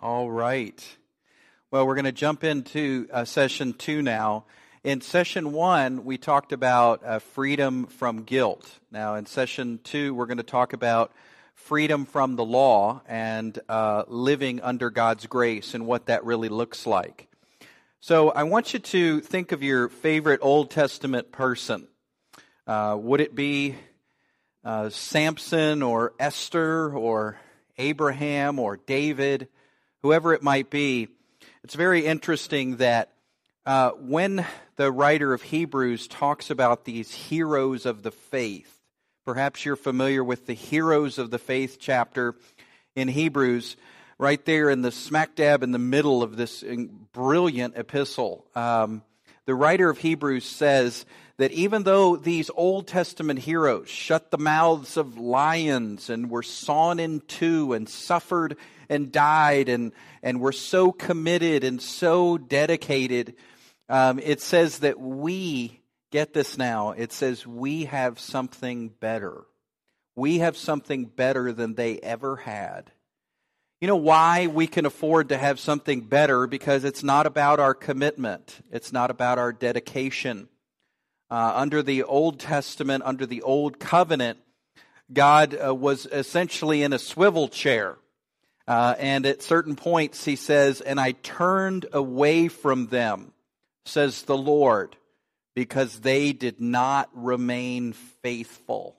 All right. Well, we're going to jump into uh, session two now. In session one, we talked about uh, freedom from guilt. Now, in session two, we're going to talk about freedom from the law and uh, living under God's grace and what that really looks like. So, I want you to think of your favorite Old Testament person. Uh, would it be uh, Samson or Esther or Abraham or David? Whoever it might be, it's very interesting that uh, when the writer of Hebrews talks about these heroes of the faith, perhaps you're familiar with the heroes of the faith chapter in Hebrews, right there in the smack dab in the middle of this brilliant epistle. Um, the writer of Hebrews says that even though these Old Testament heroes shut the mouths of lions and were sawn in two and suffered and died and, and were so committed and so dedicated. Um, it says that we, get this now, it says we have something better. We have something better than they ever had. You know why we can afford to have something better? Because it's not about our commitment, it's not about our dedication. Uh, under the Old Testament, under the Old Covenant, God uh, was essentially in a swivel chair. Uh, and at certain points, he says, And I turned away from them, says the Lord, because they did not remain faithful.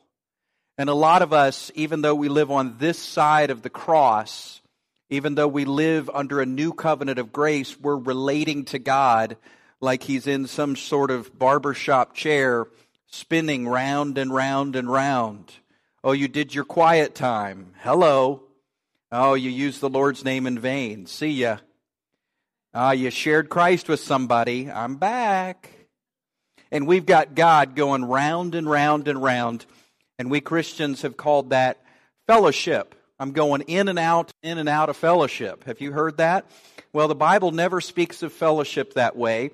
And a lot of us, even though we live on this side of the cross, even though we live under a new covenant of grace, we're relating to God like he's in some sort of barbershop chair spinning round and round and round. Oh, you did your quiet time. Hello. Oh, you used the Lord's name in vain. See ya. Ah, you shared Christ with somebody. I'm back. And we've got God going round and round and round. And we Christians have called that fellowship. I'm going in and out, in and out of fellowship. Have you heard that? Well, the Bible never speaks of fellowship that way.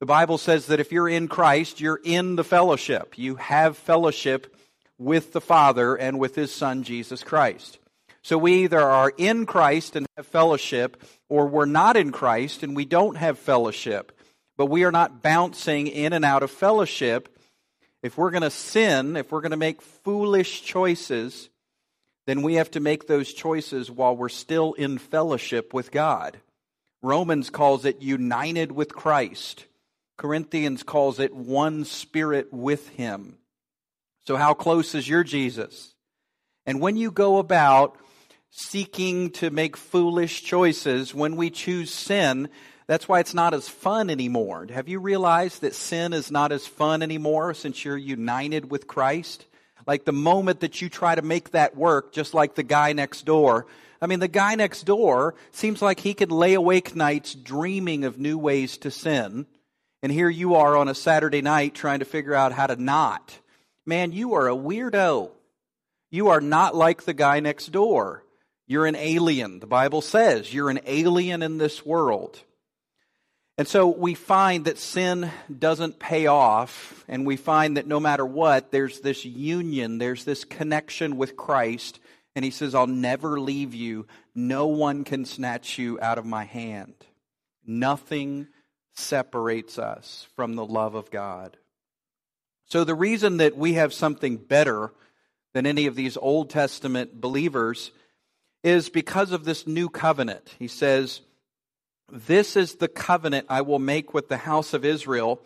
The Bible says that if you're in Christ, you're in the fellowship. You have fellowship with the Father and with His Son, Jesus Christ. So we either are in Christ and have fellowship, or we're not in Christ and we don't have fellowship. But we are not bouncing in and out of fellowship. If we're going to sin, if we're going to make foolish choices, then we have to make those choices while we're still in fellowship with God. Romans calls it united with Christ. Corinthians calls it one spirit with him. So, how close is your Jesus? And when you go about seeking to make foolish choices, when we choose sin, that's why it's not as fun anymore. Have you realized that sin is not as fun anymore since you're united with Christ? Like the moment that you try to make that work, just like the guy next door. I mean, the guy next door seems like he could lay awake nights dreaming of new ways to sin. And here you are on a Saturday night trying to figure out how to not. Man, you are a weirdo. You are not like the guy next door. You're an alien. The Bible says you're an alien in this world. And so we find that sin doesn't pay off, and we find that no matter what, there's this union, there's this connection with Christ. And he says, I'll never leave you. No one can snatch you out of my hand. Nothing separates us from the love of God. So the reason that we have something better than any of these Old Testament believers is because of this new covenant. He says, This is the covenant I will make with the house of Israel.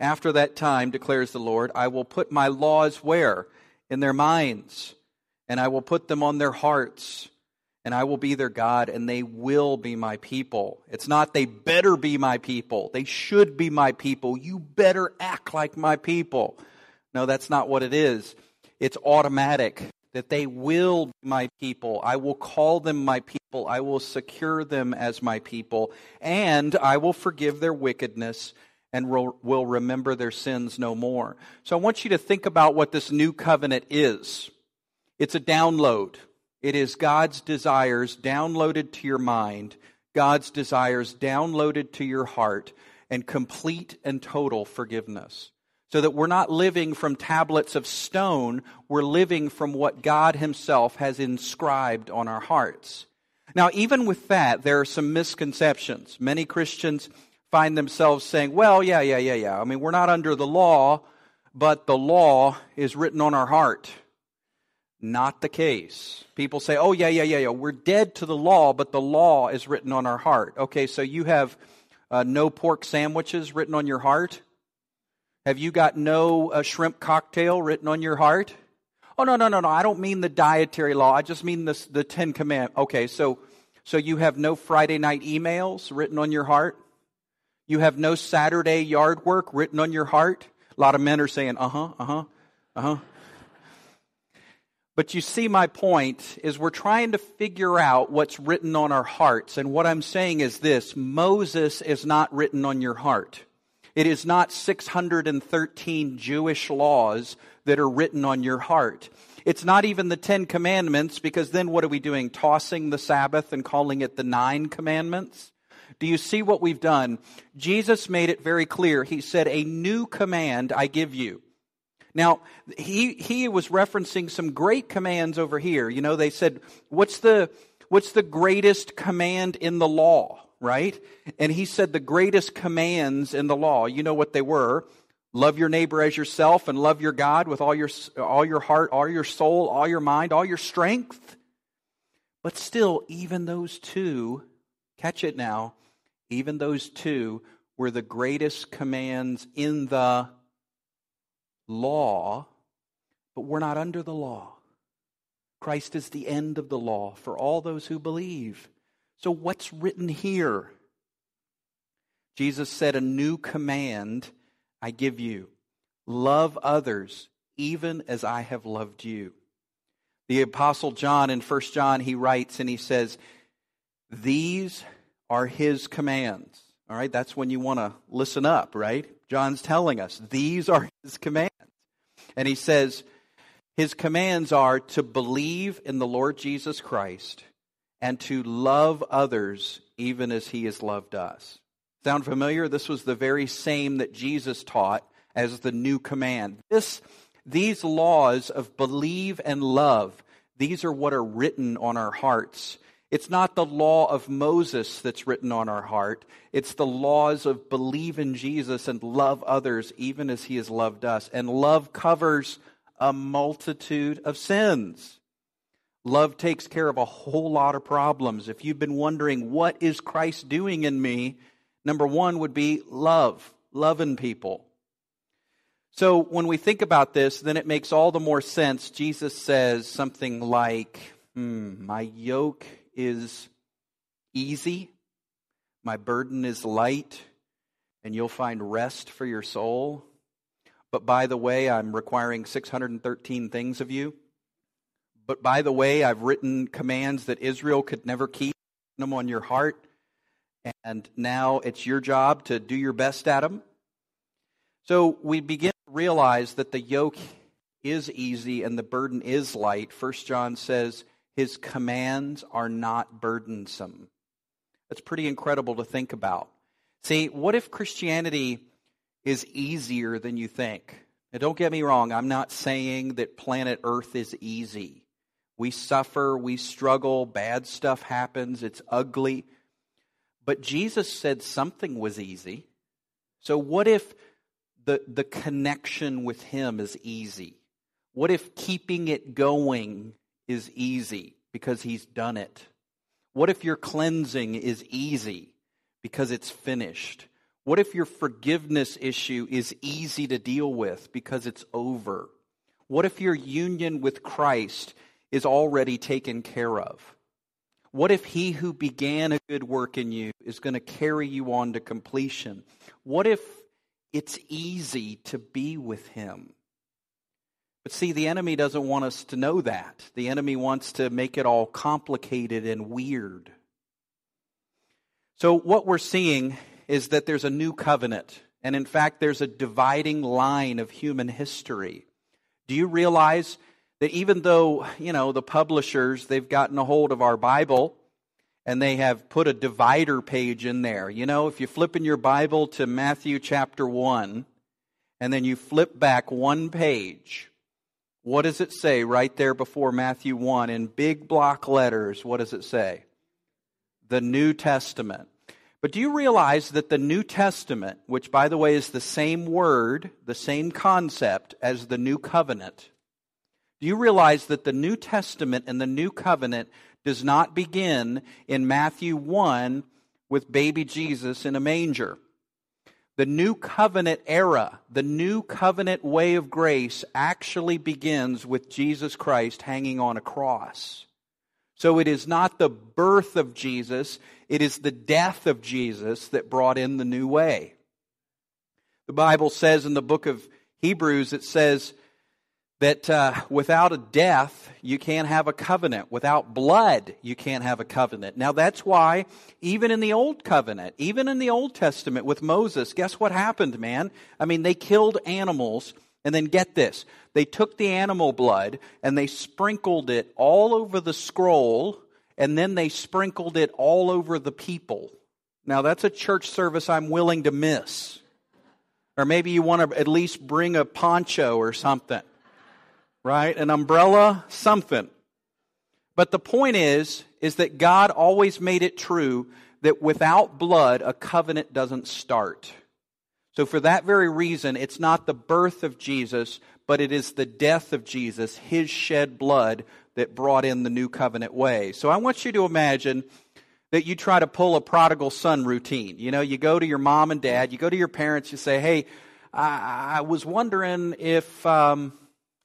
After that time, declares the Lord, I will put my laws where? In their minds, and I will put them on their hearts, and I will be their God, and they will be my people. It's not they better be my people. They should be my people. You better act like my people. No, that's not what it is. It's automatic that they will be my people. I will call them my people. I will secure them as my people. And I will forgive their wickedness and will remember their sins no more. So I want you to think about what this new covenant is. It's a download. It is God's desires downloaded to your mind, God's desires downloaded to your heart, and complete and total forgiveness so that we're not living from tablets of stone, we're living from what God Himself has inscribed on our hearts. Now, even with that, there are some misconceptions. Many Christians find themselves saying, well, yeah, yeah, yeah, yeah. I mean, we're not under the law, but the law is written on our heart. Not the case. People say, oh, yeah, yeah, yeah, yeah. We're dead to the law, but the law is written on our heart. Okay, so you have uh, no pork sandwiches written on your heart? Have you got no uh, shrimp cocktail written on your heart? Oh, no, no, no, no. I don't mean the dietary law. I just mean the, the Ten Commandments. Okay, so, so you have no Friday night emails written on your heart? You have no Saturday yard work written on your heart? A lot of men are saying, uh huh, uh huh, uh huh. But you see, my point is we're trying to figure out what's written on our hearts. And what I'm saying is this Moses is not written on your heart. It is not 613 Jewish laws that are written on your heart. It's not even the Ten Commandments, because then what are we doing? Tossing the Sabbath and calling it the Nine Commandments? Do you see what we've done? Jesus made it very clear. He said, A new command I give you. Now, he, he was referencing some great commands over here. You know, they said, what's the, what's the greatest command in the law, right? And he said the greatest commands in the law, you know what they were. Love your neighbor as yourself and love your God with all your, all your heart, all your soul, all your mind, all your strength. But still, even those two, catch it now, even those two were the greatest commands in the law, but we're not under the law. Christ is the end of the law for all those who believe. So, what's written here? Jesus said, A new command I give you love others even as I have loved you. The Apostle John in 1 John, he writes and he says, These are his commands. All right, that's when you want to listen up, right? John's telling us these are his commands. And he says, his commands are to believe in the Lord Jesus Christ and to love others even as he has loved us. Sound familiar? This was the very same that Jesus taught as the new command. This, these laws of believe and love, these are what are written on our hearts. It's not the law of Moses that's written on our heart. It's the laws of believe in Jesus and love others even as he has loved us. And love covers a multitude of sins. Love takes care of a whole lot of problems. If you've been wondering, what is Christ doing in me? Number one would be love, loving people. So when we think about this, then it makes all the more sense. Jesus says something like, hmm, My yoke is easy, my burden is light, and you'll find rest for your soul. But by the way, I'm requiring 613 things of you. But by the way, I've written commands that Israel could never keep them on your heart. And now it's your job to do your best at them. So we begin to realize that the yoke is easy and the burden is light. First John says, his commands are not burdensome. That's pretty incredible to think about. See, what if Christianity is easier than you think? Now, don't get me wrong, I'm not saying that planet Earth is easy. We suffer, we struggle, bad stuff happens, it's ugly. But Jesus said something was easy. So, what if the, the connection with Him is easy? What if keeping it going is easy because he's done it? What if your cleansing is easy because it's finished? What if your forgiveness issue is easy to deal with because it's over? What if your union with Christ is already taken care of? What if he who began a good work in you is going to carry you on to completion? What if it's easy to be with him? But see, the enemy doesn't want us to know that. The enemy wants to make it all complicated and weird. So, what we're seeing is that there's a new covenant. And in fact, there's a dividing line of human history. Do you realize that even though, you know, the publishers, they've gotten a hold of our Bible and they have put a divider page in there. You know, if you flip in your Bible to Matthew chapter 1 and then you flip back one page, what does it say right there before Matthew 1 in big block letters? What does it say? the New Testament. But do you realize that the New Testament, which by the way is the same word, the same concept as the New Covenant, do you realize that the New Testament and the New Covenant does not begin in Matthew 1 with baby Jesus in a manger? The New Covenant era, the New Covenant way of grace actually begins with Jesus Christ hanging on a cross. So it is not the birth of Jesus, it is the death of Jesus that brought in the new way. The Bible says in the book of Hebrews, it says that uh, without a death, you can't have a covenant. Without blood, you can't have a covenant. Now that's why, even in the Old Covenant, even in the Old Testament with Moses, guess what happened, man? I mean, they killed animals and then get this they took the animal blood and they sprinkled it all over the scroll, and then they sprinkled it all over the people. Now, that's a church service I'm willing to miss. Or maybe you want to at least bring a poncho or something, right? An umbrella, something. But the point is, is that God always made it true that without blood, a covenant doesn't start. So, for that very reason, it's not the birth of Jesus, but it is the death of Jesus, his shed blood, that brought in the new covenant way. So, I want you to imagine that you try to pull a prodigal son routine. You know, you go to your mom and dad, you go to your parents, you say, Hey, I, I was wondering if, um,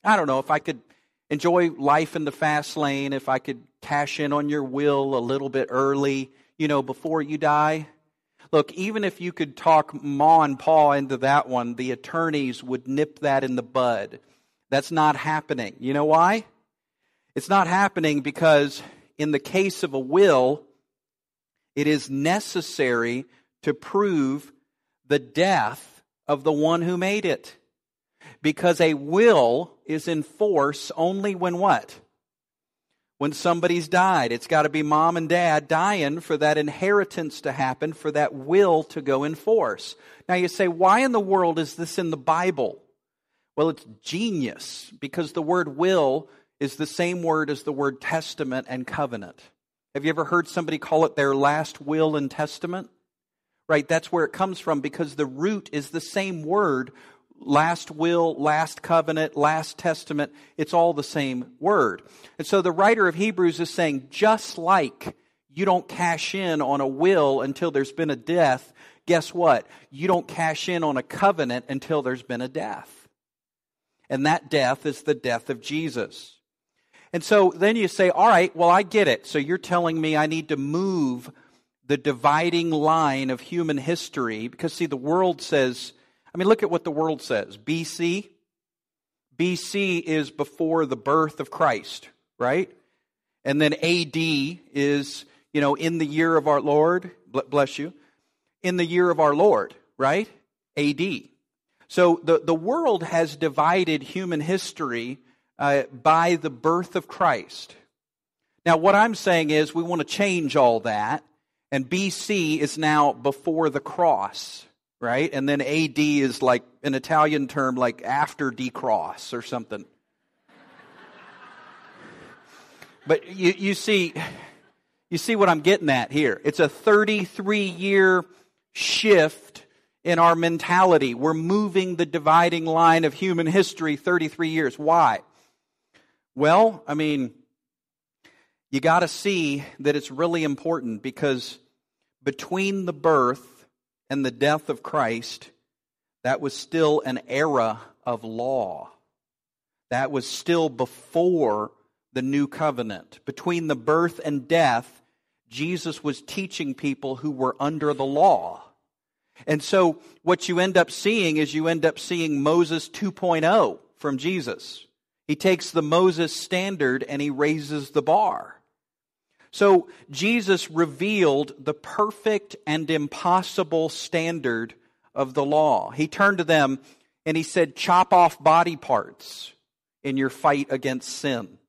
I don't know, if I could enjoy life in the fast lane, if I could cash in on your will a little bit early, you know, before you die. Look, even if you could talk Ma and Pa into that one, the attorneys would nip that in the bud. That's not happening. You know why? It's not happening because in the case of a will, it is necessary to prove the death of the one who made it. Because a will is in force only when what? when somebody's died. It's got to be mom and dad dying for that inheritance to happen, for that will to go in force. Now you say, why in the world is this in the Bible? Well, it's genius because the word will is the same word as the word testament and covenant. Have you ever heard somebody call it their last will and testament? Right, that's where it comes from because the root is the same word last will, last covenant, last testament, it's all the same word. And so the writer of Hebrews is saying, just like you don't cash in on a will until there's been a death, guess what? You don't cash in on a covenant until there's been a death. And that death is the death of Jesus. And so then you say, all right, well, I get it. So you're telling me I need to move the dividing line of human history because, see, the world says, I mean, look at what the world says. BC. BC is before the birth of Christ, right? And then AD is, you know, in the year of our Lord, bless you, in the year of our Lord, right? AD. So the, the world has divided human history uh, by the birth of Christ. Now, what I'm saying is we want to change all that, and BC is now before the cross right? And then AD is like an Italian term like after decross or something. but you, you see, you see what I'm getting at here. It's a 33 year shift in our mentality. We're moving the dividing line of human history 33 years. Why? Well, I mean, you got to see that it's really important because between the birth and the death of Christ, that was still an era of law. That was still before the new covenant. Between the birth and death, Jesus was teaching people who were under the law. And so what you end up seeing is you end up seeing Moses 2.0 from Jesus. He takes the Moses standard and he raises the bar. So Jesus revealed the perfect and impossible standard of the law. He turned to them and he said, Chop off body parts in your fight against sin.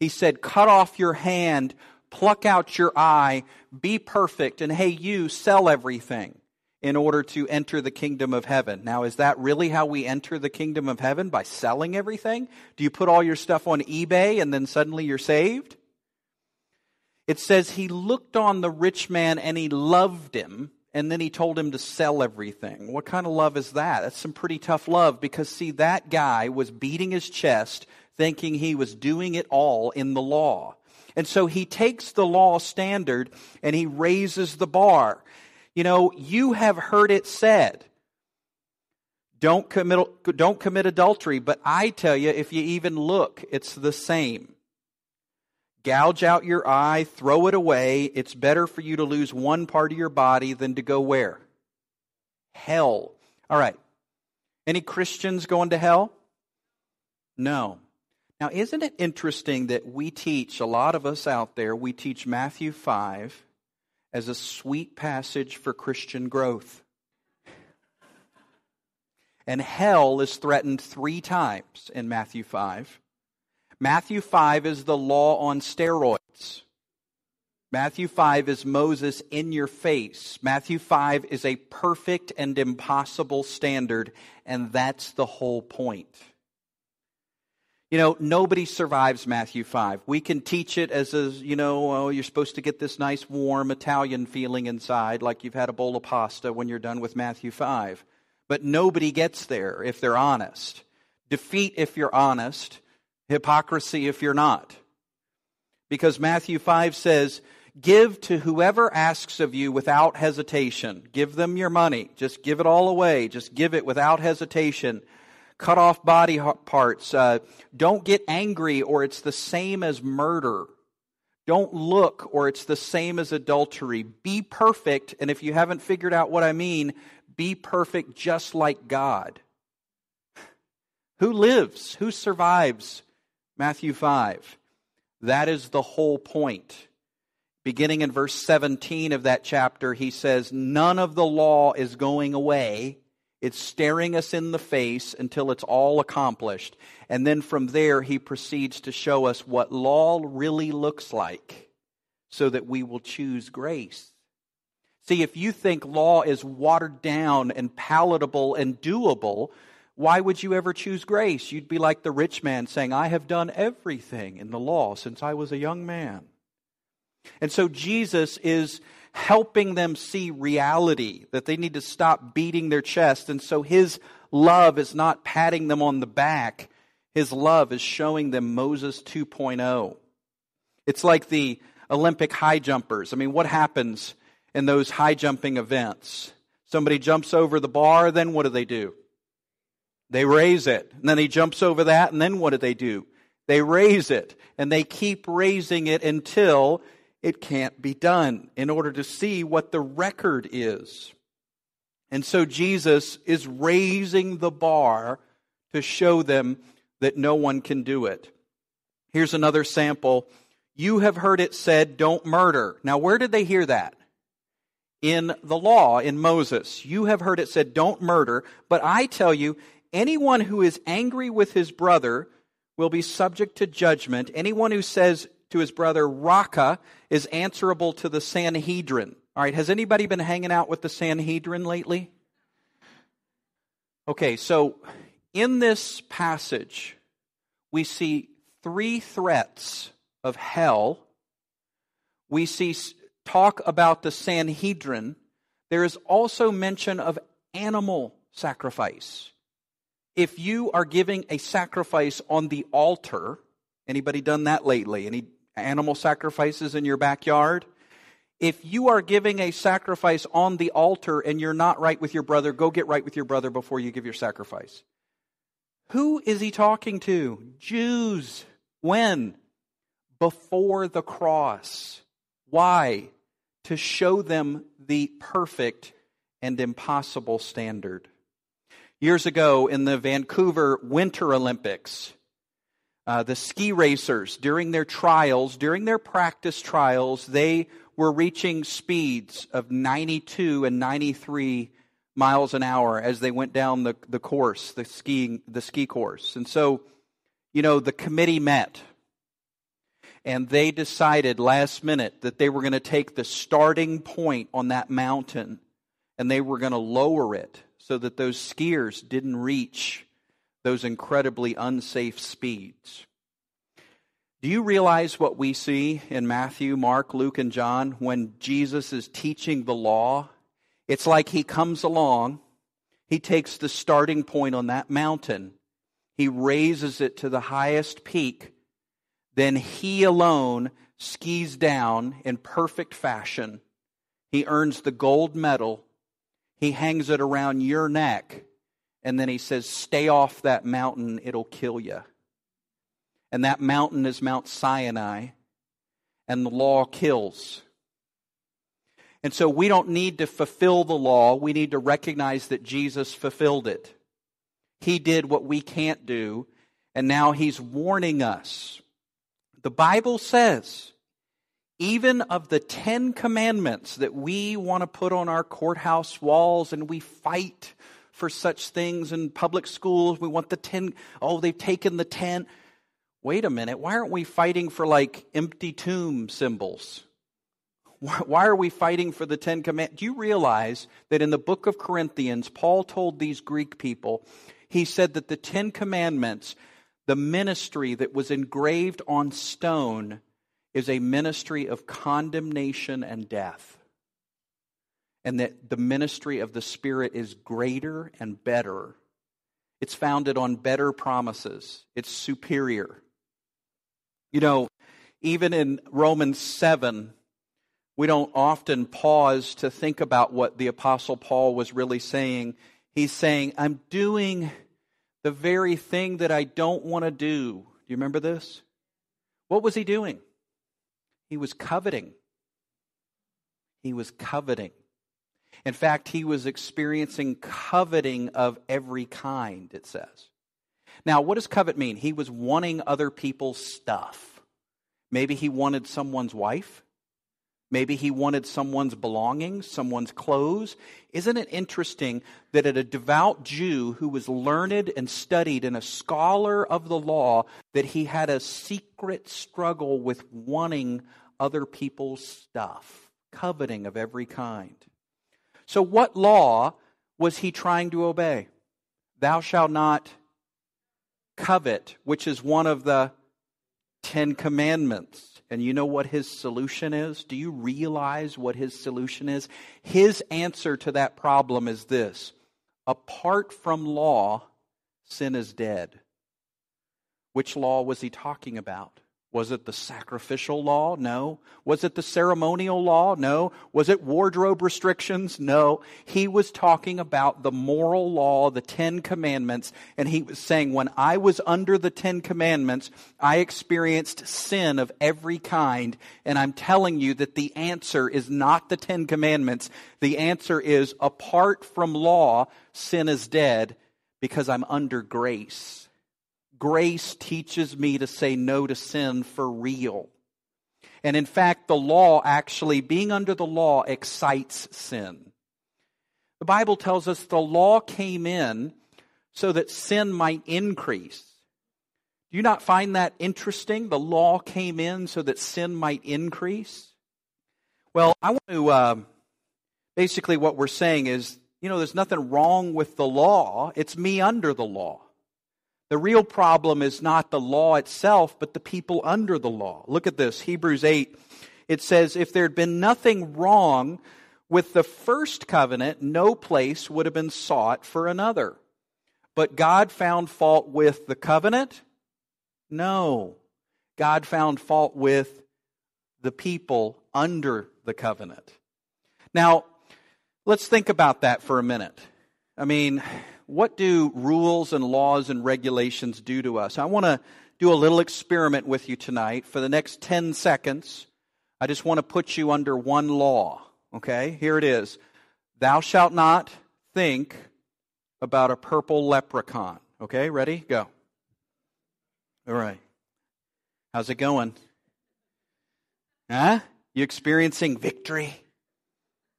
He said, Cut off your hand, pluck out your eye, be perfect, and hey, you sell everything in order to enter the kingdom of heaven. Now, is that really how we enter the kingdom of heaven? By selling everything? Do you put all your stuff on eBay and then suddenly you're saved? It says he looked on the rich man and he loved him, and then he told him to sell everything. What kind of love is that? That's some pretty tough love because, see, that guy was beating his chest thinking he was doing it all in the law. And so he takes the law standard and he raises the bar. You know, you have heard it said, don't commit, don't commit adultery, but I tell you, if you even look, it's the same. Gouge out your eye, throw it away. It's better for you to lose one part of your body than to go where? Hell. All right. Any Christians going to hell? No. Now, isn't it interesting that we teach, a lot of us out there, we teach Matthew 5 as a sweet passage for Christian growth? And hell is threatened three times in Matthew 5. Matthew 5 is the law on steroids. Matthew 5 is Moses in your face. Matthew 5 is a perfect and impossible standard, and that's the whole point. You know, nobody survives Matthew 5. We can teach it as a, you know, oh, you're supposed to get this nice warm Italian feeling inside, like you've had a bowl of pasta when you're done with Matthew 5. But nobody gets there if they're honest. Defeat if you're honest, hypocrisy if you're not. Because Matthew 5 says, Give to whoever asks of you without hesitation. Give them your money. Just give it all away. Just give it without hesitation cut off body parts. Uh, don't get angry, or it's the same as murder. Don't look, or it's the same as adultery. Be perfect, and if you haven't figured out what I mean, be perfect just like God. Who lives? Who survives? Matthew 5. That is the whole point. Beginning in verse 17 of that chapter, he says, None of the law is going away it's staring us in the face until it's all accomplished. And then from there, he proceeds to show us what law really looks like so that we will choose grace. See, if you think law is watered down and palatable and doable, why would you ever choose grace? You'd be like the rich man saying, I have done everything in the law since I was a young man. And so Jesus is helping them see reality, that they need to stop beating their chest. And so his love is not patting them on the back, his love is showing them Moses 2.0. It's like the Olympic high jumpers. I mean, what happens in those high jumping events? Somebody jumps over the bar, then what do they do? They raise it. And then he jumps over that, and then what do they do? They raise it. And they keep raising it until it can't be done in order to see what the record is. And so Jesus is raising the bar to show them that no one can do it. Here's another sample. You have heard it said, don't murder. Now, where did they hear that? In the law, in Moses. You have heard it said, don't murder. But I tell you, anyone who is angry with his brother will be subject to judgment. Anyone who says, to his brother Raca is answerable to the Sanhedrin. All right, has anybody been hanging out with the Sanhedrin lately? Okay, so in this passage, we see three threats of hell. We see talk about the Sanhedrin. There is also mention of animal sacrifice. If you are giving a sacrifice on the altar, anybody done that lately? Any animal sacrifices in your backyard. If you are giving a sacrifice on the altar and you're not right with your brother, go get right with your brother before you give your sacrifice. Who is he talking to? Jews. When? Before the cross. Why? To show them the perfect and impossible standard. Years ago in the Vancouver Winter Olympics, uh, the ski racers, during their trials, during their practice trials, they were reaching speeds of 92 and 93 miles an hour as they went down the, the course, the skiing, the ski course. And so, you know, the committee met and they decided last minute that they were going to take the starting point on that mountain and they were going to lower it so that those skiers didn't reach those incredibly unsafe speeds. Do you realize what we see in Matthew, Mark, Luke, and John when Jesus is teaching the law? It's like he comes along, he takes the starting point on that mountain, he raises it to the highest peak, then he alone skis down in perfect fashion. He earns the gold medal, he hangs it around your neck, and then he says, Stay off that mountain, it'll kill you. And that mountain is Mount Sinai, and the law kills. And so we don't need to fulfill the law. We need to recognize that Jesus fulfilled it. He did what we can't do, and now he's warning us. The Bible says, even of the Ten Commandments that we want to put on our courthouse walls and we fight for such things in public schools, we want the ten, oh, they've taken the ten. Wait a minute, why aren't we fighting for like empty tomb symbols? Why are we fighting for the Ten Commandments? Do you realize that in the book of Corinthians, Paul told these Greek people, he said that the Ten Commandments, the ministry that was engraved on stone, is a ministry of condemnation and death. And that the ministry of the Spirit is greater and better. It's founded on better promises, it's superior. You know, even in Romans 7, we don't often pause to think about what the Apostle Paul was really saying. He's saying, I'm doing the very thing that I don't want to do. Do you remember this? What was he doing? He was coveting. He was coveting. In fact, he was experiencing coveting of every kind, it says. Now, what does covet mean? He was wanting other people's stuff. Maybe he wanted someone's wife. Maybe he wanted someone's belongings, someone's clothes. Isn't it interesting that a devout Jew who was learned and studied and a scholar of the law, that he had a secret struggle with wanting other people's stuff, coveting of every kind. So, what law was he trying to obey? Thou shalt not covet, which is one of the Ten Commandments. And you know what his solution is? Do you realize what his solution is? His answer to that problem is this apart from law, sin is dead. Which law was he talking about? Was it the sacrificial law? No. Was it the ceremonial law? No. Was it wardrobe restrictions? No. He was talking about the moral law, the Ten Commandments, and he was saying, when I was under the Ten Commandments, I experienced sin of every kind, and I'm telling you that the answer is not the Ten Commandments. The answer is, apart from law, sin is dead because I'm under grace. Grace teaches me to say no to sin for real. And in fact, the law actually, being under the law, excites sin. The Bible tells us the law came in so that sin might increase. Do you not find that interesting? The law came in so that sin might increase? Well, I want to, uh, basically, what we're saying is, you know, there's nothing wrong with the law. It's me under the law. The real problem is not the law itself, but the people under the law. Look at this Hebrews 8. It says, If there had been nothing wrong with the first covenant, no place would have been sought for another. But God found fault with the covenant? No. God found fault with the people under the covenant. Now, let's think about that for a minute. I mean, what do rules and laws and regulations do to us? I want to do a little experiment with you tonight. For the next 10 seconds, I just want to put you under one law. Okay? Here it is. Thou shalt not think about a purple leprechaun. Okay? Ready? Go. All right. How's it going? Huh? You experiencing victory?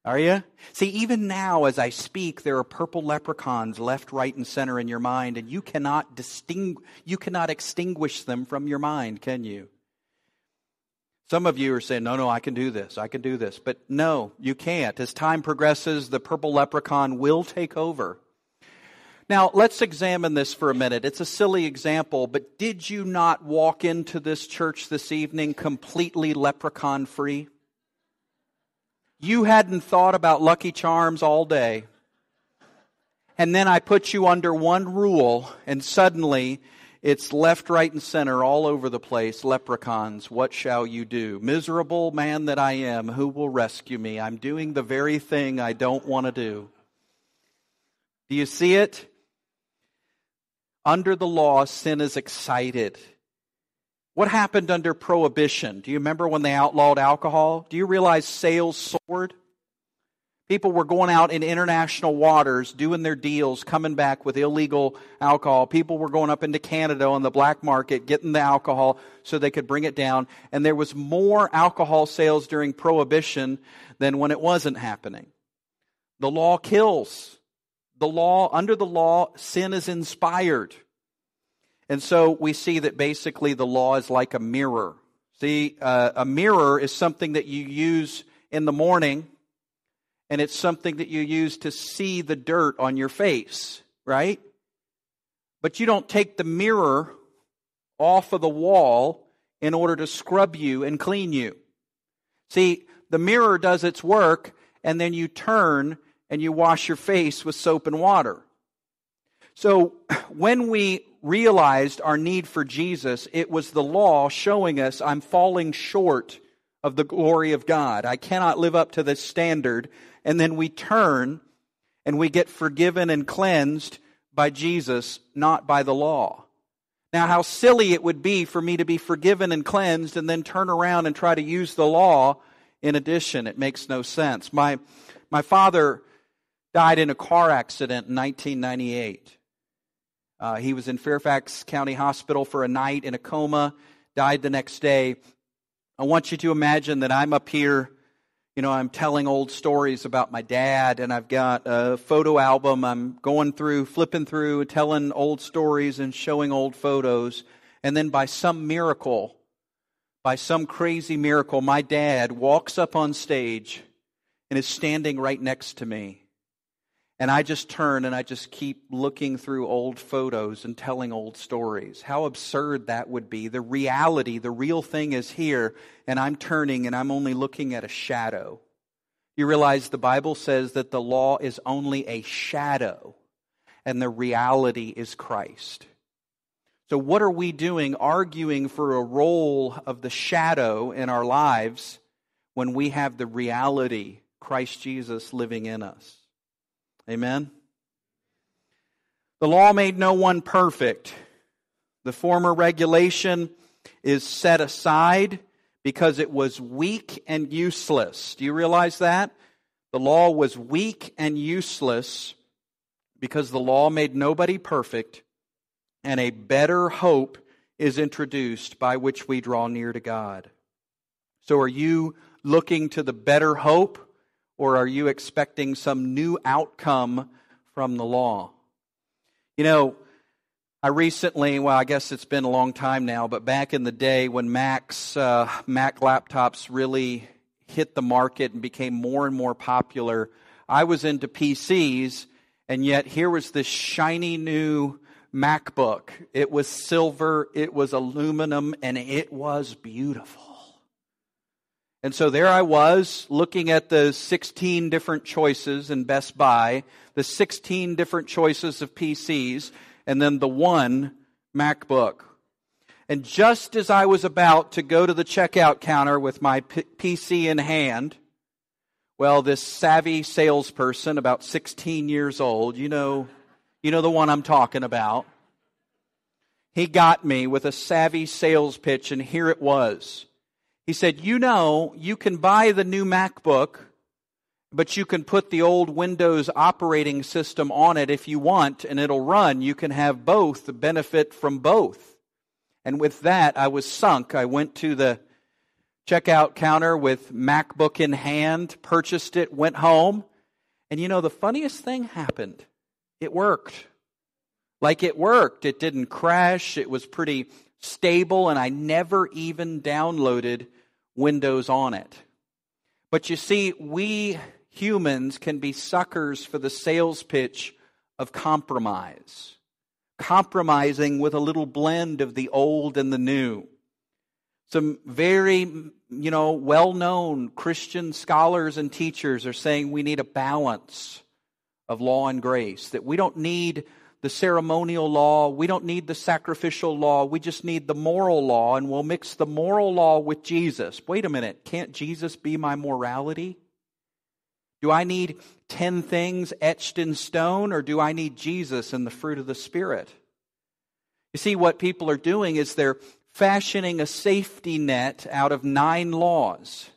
Are you? See, even now as I speak, there are purple leprechauns left, right, and center in your mind, and you cannot distinguish, you cannot extinguish them from your mind, can you? Some of you are saying, no, no, I can do this, I can do this. But no, you can't. As time progresses, the purple leprechaun will take over. Now, let's examine this for a minute. It's a silly example, but did you not walk into this church this evening completely leprechaun free? You hadn't thought about Lucky Charms all day. And then I put you under one rule, and suddenly it's left, right, and center all over the place. Leprechauns, what shall you do? Miserable man that I am, who will rescue me? I'm doing the very thing I don't want to do. Do you see it? Under the law, sin is excited. What happened under prohibition? Do you remember when they outlawed alcohol? Do you realize sales soared? People were going out in international waters, doing their deals, coming back with illegal alcohol. People were going up into Canada on the black market, getting the alcohol so they could bring it down. And there was more alcohol sales during Prohibition than when it wasn't happening. The law kills. The law, under the law, sin is inspired. And so we see that basically the law is like a mirror. See, uh, a mirror is something that you use in the morning and it's something that you use to see the dirt on your face, right? But you don't take the mirror off of the wall in order to scrub you and clean you. See, the mirror does its work, and then you turn and you wash your face with soap and water. So when we realized our need for Jesus, it was the law showing us I'm falling short of the glory of God. I cannot live up to this standard and then we turn and we get forgiven and cleansed by Jesus, not by the law. Now, how silly it would be for me to be forgiven and cleansed and then turn around and try to use the law in addition. It makes no sense. My, my father died in a car accident in 1998. Uh, he was in Fairfax County Hospital for a night in a coma, died the next day. I want you to imagine that I'm up here you know, I'm telling old stories about my dad, and I've got a photo album. I'm going through, flipping through, telling old stories and showing old photos. And then by some miracle, by some crazy miracle, my dad walks up on stage and is standing right next to me. And I just turn and I just keep looking through old photos and telling old stories. How absurd that would be. The reality, the real thing is here, and I'm turning and I'm only looking at a shadow. You realize the Bible says that the law is only a shadow, and the reality is Christ. So, what are we doing arguing for a role of the shadow in our lives when we have the reality, Christ Jesus, living in us? Amen. The law made no one perfect. The former regulation is set aside because it was weak and useless. Do you realize that? The law was weak and useless because the law made nobody perfect, and a better hope is introduced by which we draw near to God. So, are you looking to the better hope or are you expecting some new outcome from the law? You know, I recently, well, I guess it's been a long time now, but back in the day when Macs, uh, Mac laptops really hit the market and became more and more popular, I was into PCs, and yet here was this shiny new MacBook. It was silver, it was aluminum, and it was beautiful. And so there I was looking at the 16 different choices in Best Buy, the 16 different choices of PCs, and then the one MacBook. And just as I was about to go to the checkout counter with my P- PC in hand, well, this savvy salesperson, about 16 years old, you know, you know the one I'm talking about, he got me with a savvy sales pitch, and here it was. He said, You know, you can buy the new MacBook, but you can put the old Windows operating system on it if you want, and it'll run. You can have both, the benefit from both. And with that, I was sunk. I went to the checkout counter with MacBook in hand, purchased it, went home. And you know, the funniest thing happened. It worked. Like it worked. It didn't crash. It was pretty stable, and I never even downloaded windows on it. But you see, we humans can be suckers for the sales pitch of compromise, compromising with a little blend of the old and the new. Some very, you know, well known Christian scholars and teachers are saying we need a balance of law and grace, that we don't need the ceremonial law, we don't need the sacrificial law, we just need the moral law, and we'll mix the moral law with Jesus. Wait a minute, can't Jesus be my morality? Do I need 10 things etched in stone, or do I need Jesus and the fruit of the Spirit? You see, what people are doing is they're fashioning a safety net out of nine laws.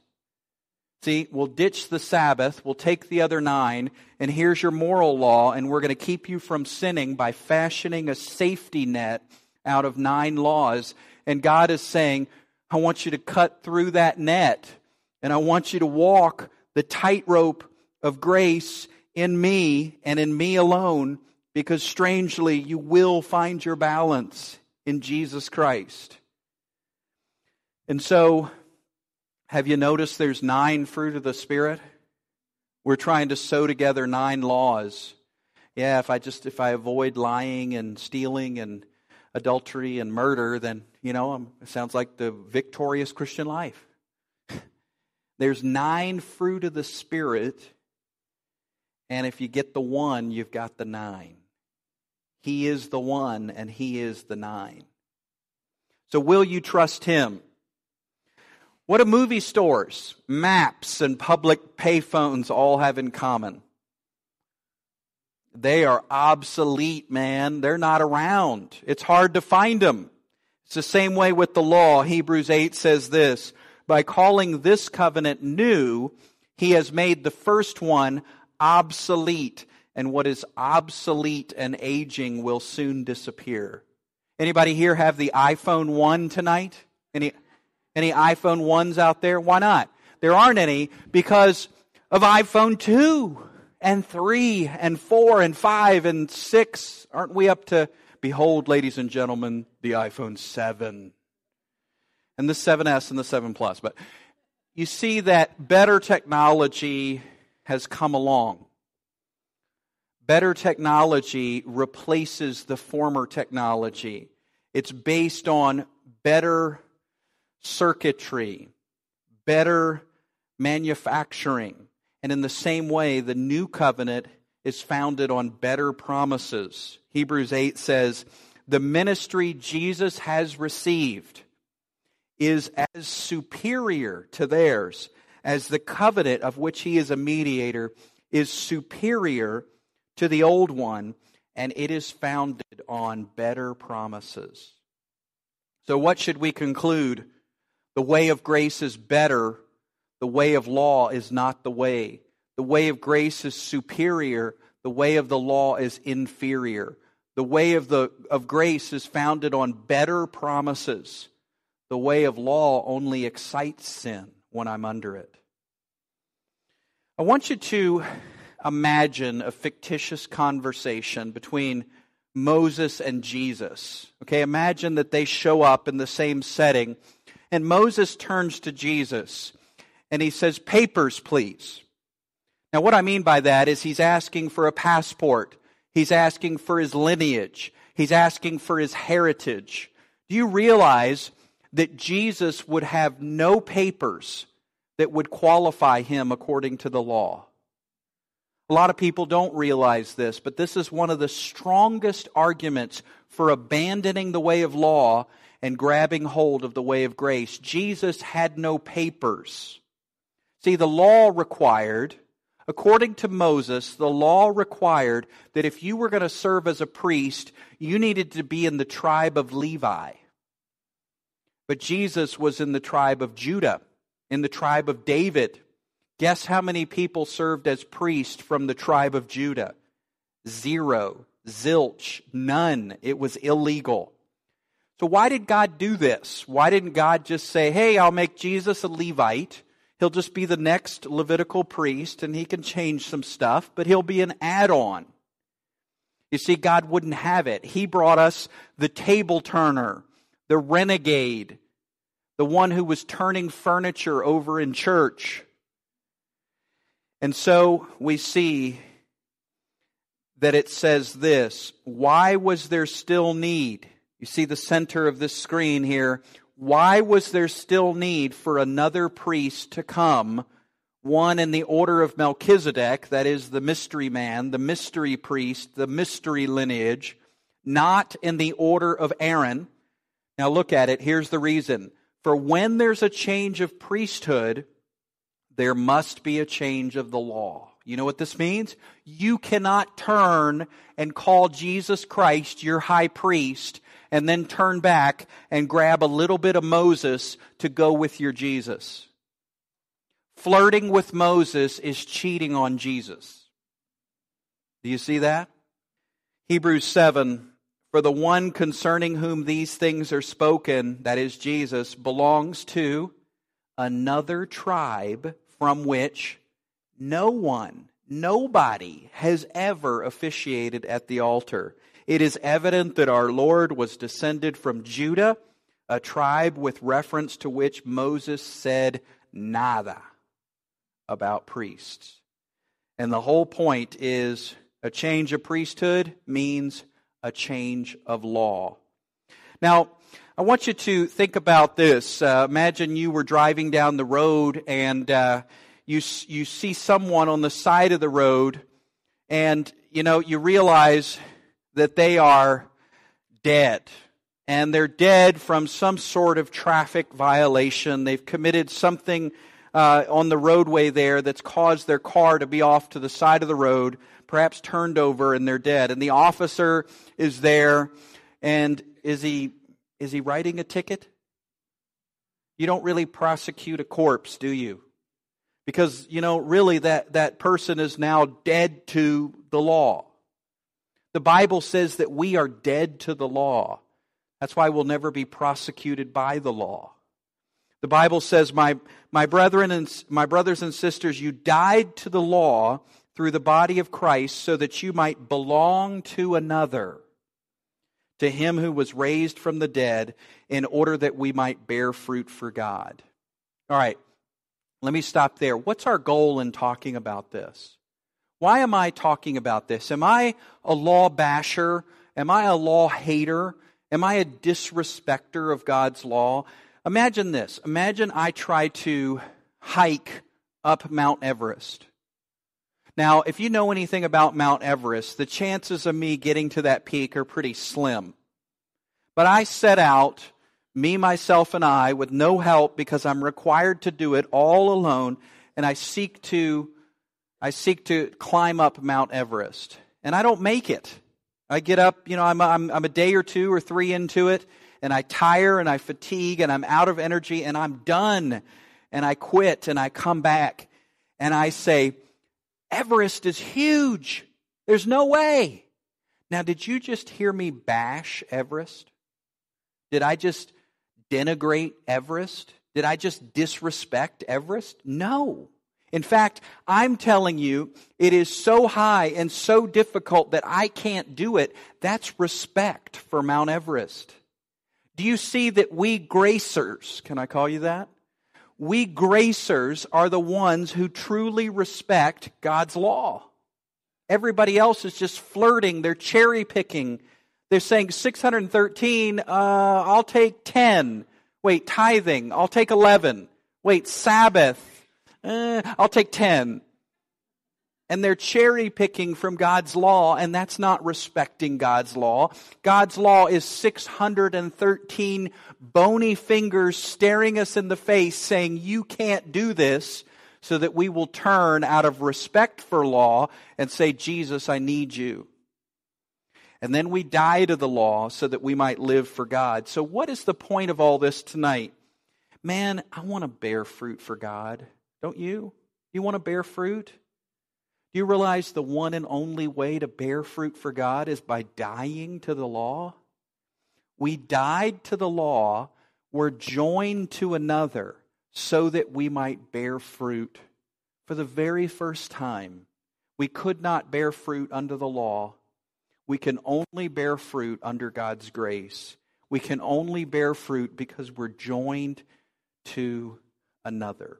See, we'll ditch the Sabbath, we'll take the other nine, and here's your moral law, and we're going to keep you from sinning by fashioning a safety net out of nine laws. And God is saying, I want you to cut through that net, and I want you to walk the tightrope of grace in me and in me alone, because strangely, you will find your balance in Jesus Christ. And so, have you noticed there's nine fruit of the Spirit? We're trying to sew together nine laws. Yeah, if I just if I avoid lying and stealing and adultery and murder, then you know um, it sounds like the victorious Christian life. There's nine fruit of the Spirit, and if you get the one, you've got the nine. He is the one, and He is the nine. So, will you trust Him? What do movie stores, maps, and public payphones all have in common? They are obsolete, man. They're not around. It's hard to find them. It's the same way with the law. Hebrews 8 says this By calling this covenant new, he has made the first one obsolete. And what is obsolete and aging will soon disappear. Anybody here have the iPhone 1 tonight? Any any iPhone 1s out there? Why not? There aren't any because of iPhone 2 and 3 and 4 and 5 and 6. Aren't we up to, behold, ladies and gentlemen, the iPhone 7 and the 7S and the 7 Plus? But you see that better technology has come along. Better technology replaces the former technology. It's based on better circuitry, better manufacturing. And in the same way, the new covenant is founded on better promises. Hebrews 8 says, The ministry Jesus has received is as superior to theirs as the covenant of which he is a mediator is superior to the old one, and it is founded on better promises. So, what should we conclude the way of grace is better. The way of law is not the way. The way of grace is superior. The way of the law is inferior. The way of, the, of grace is founded on better promises. The way of law only excites sin when I'm under it. I want you to imagine a fictitious conversation between Moses and Jesus. Okay, imagine that they show up in the same setting and Moses turns to Jesus and he says, Papers, please. Now, what I mean by that is he's asking for a passport, he's asking for his lineage, he's asking for his heritage. Do you realize that Jesus would have no papers that would qualify him according to the law? A lot of people don't realize this, but this is one of the strongest arguments for abandoning the way of law and grabbing hold of the way of grace. Jesus had no papers. See, the law required, according to Moses, the law required that if you were going to serve as a priest, you needed to be in the tribe of Levi. But Jesus was in the tribe of Judah, in the tribe of David. Guess how many people served as priest from the tribe of Judah? Zero, zilch, none. It was illegal. So, why did God do this? Why didn't God just say, hey, I'll make Jesus a Levite? He'll just be the next Levitical priest and he can change some stuff, but he'll be an add on. You see, God wouldn't have it. He brought us the table turner, the renegade, the one who was turning furniture over in church. And so we see that it says this Why was there still need? You see the center of this screen here. Why was there still need for another priest to come? One in the order of Melchizedek, that is the mystery man, the mystery priest, the mystery lineage, not in the order of Aaron. Now look at it. Here's the reason. For when there's a change of priesthood, there must be a change of the law. You know what this means? You cannot turn and call Jesus Christ your high priest and then turn back and grab a little bit of Moses to go with your Jesus. Flirting with Moses is cheating on Jesus. Do you see that? Hebrews 7 For the one concerning whom these things are spoken, that is Jesus, belongs to another tribe from which no one, nobody has ever officiated at the altar. It is evident that our Lord was descended from Judah, a tribe with reference to which Moses said nada about priests. And the whole point is a change of priesthood means a change of law. Now, I want you to think about this. Uh, imagine you were driving down the road and uh, you, you see someone on the side of the road and, you know, you realize that they are dead. And they're dead from some sort of traffic violation. They've committed something uh, on the roadway there that's caused their car to be off to the side of the road, perhaps turned over, and they're dead. And the officer is there, and is he is he writing a ticket? You don't really prosecute a corpse, do you? Because, you know, really that, that person is now dead to the law. The Bible says that we are dead to the law. That's why we'll never be prosecuted by the law. The Bible says, my, my brethren and my brothers and sisters, you died to the law through the body of Christ so that you might belong to another to him who was raised from the dead in order that we might bear fruit for God. All right, let me stop there. What's our goal in talking about this? Why am I talking about this? Am I a law basher? Am I a law hater? Am I a disrespecter of God's law? Imagine this. Imagine I try to hike up Mount Everest. Now, if you know anything about Mount Everest, the chances of me getting to that peak are pretty slim. But I set out, me, myself, and I, with no help because I'm required to do it all alone, and I seek to, I seek to climb up Mount Everest. And I don't make it. I get up, you know, I'm, I'm, I'm a day or two or three into it, and I tire and I fatigue and I'm out of energy and I'm done. And I quit and I come back and I say, Everest is huge. There's no way. Now, did you just hear me bash Everest? Did I just denigrate Everest? Did I just disrespect Everest? No. In fact, I'm telling you, it is so high and so difficult that I can't do it. That's respect for Mount Everest. Do you see that we gracers, can I call you that? we gracers are the ones who truly respect God's law. Everybody else is just flirting, they're cherry picking. They're saying 613, uh, I'll take 10. Wait, tithing, I'll take 11. Wait, Sabbath, uh, I'll take 10 and they're cherry picking from God's law, and that's not respecting God's law. God's law is 613 bony fingers staring us in the face saying, You can't do this, so that we will turn out of respect for law and say, Jesus, I need you. And then we die to the law so that we might live for God. So, what is the point of all this tonight? Man, I want to bear fruit for God. Don't you? You want to bear fruit? Do you realize the one and only way to bear fruit for God is by dying to the law? We died to the law, we're joined to another so that we might bear fruit. For the very first time, we could not bear fruit under the law. We can only bear fruit under God's grace. We can only bear fruit because we're joined to another.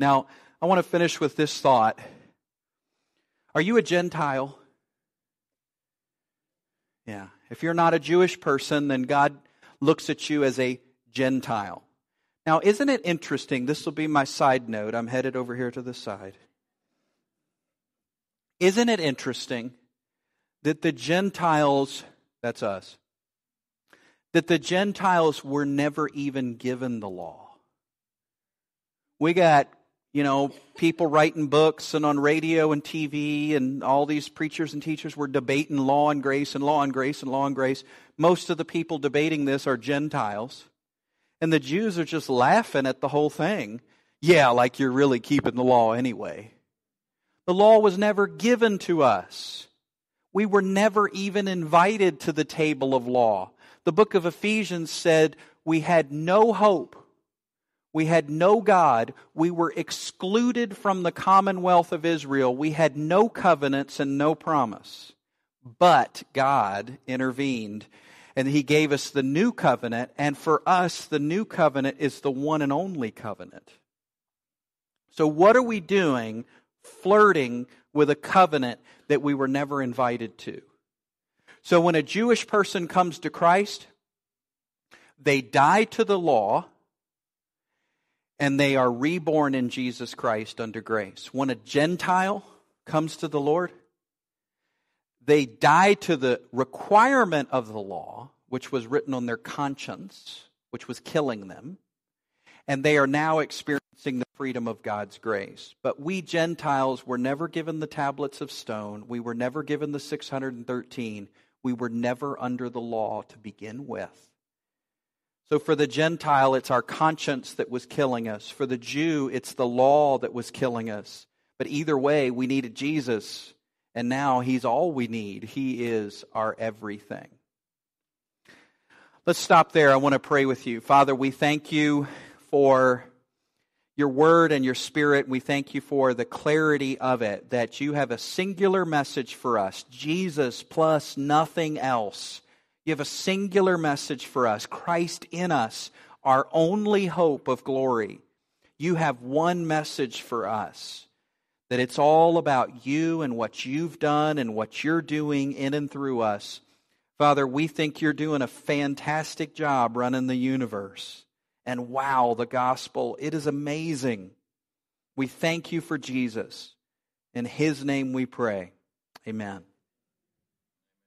Now, I want to finish with this thought are you a Gentile? Yeah. If you're not a Jewish person, then God looks at you as a Gentile. Now, isn't it interesting? This will be my side note. I'm headed over here to the side. Isn't it interesting that the Gentiles, that's us, that the Gentiles were never even given the law? We got, you know, people writing books and on radio and TV and all these preachers and teachers were debating law and grace and law and grace and law and grace. Most of the people debating this are Gentiles. And the Jews are just laughing at the whole thing. Yeah, like you're really keeping the law anyway. The law was never given to us. We were never even invited to the table of law. The book of Ephesians said we had no hope. We had no God. We were excluded from the commonwealth of Israel. We had no covenants and no promise. But God intervened and he gave us the new covenant. And for us, the new covenant is the one and only covenant. So, what are we doing flirting with a covenant that we were never invited to? So, when a Jewish person comes to Christ, they die to the law and they are reborn in Jesus Christ under grace. When a Gentile comes to the Lord, they die to the requirement of the law, which was written on their conscience, which was killing them, and they are now experiencing the freedom of God's grace. But we Gentiles were never given the tablets of stone, we were never given the 613, we were never under the law to begin with. So for the Gentile, it's our conscience that was killing us. For the Jew, it's the law that was killing us. But either way, we needed Jesus and now He's all we need. He is our everything. Let's stop there. I want to pray with you. Father, we thank you for your word and your spirit. We thank you for the clarity of it, that you have a singular message for us Jesus plus nothing else. Have a singular message for us Christ in us, our only hope of glory. You have one message for us that it's all about you and what you've done and what you're doing in and through us. Father, we think you're doing a fantastic job running the universe. And wow, the gospel, it is amazing. We thank you for Jesus. In his name we pray. Amen.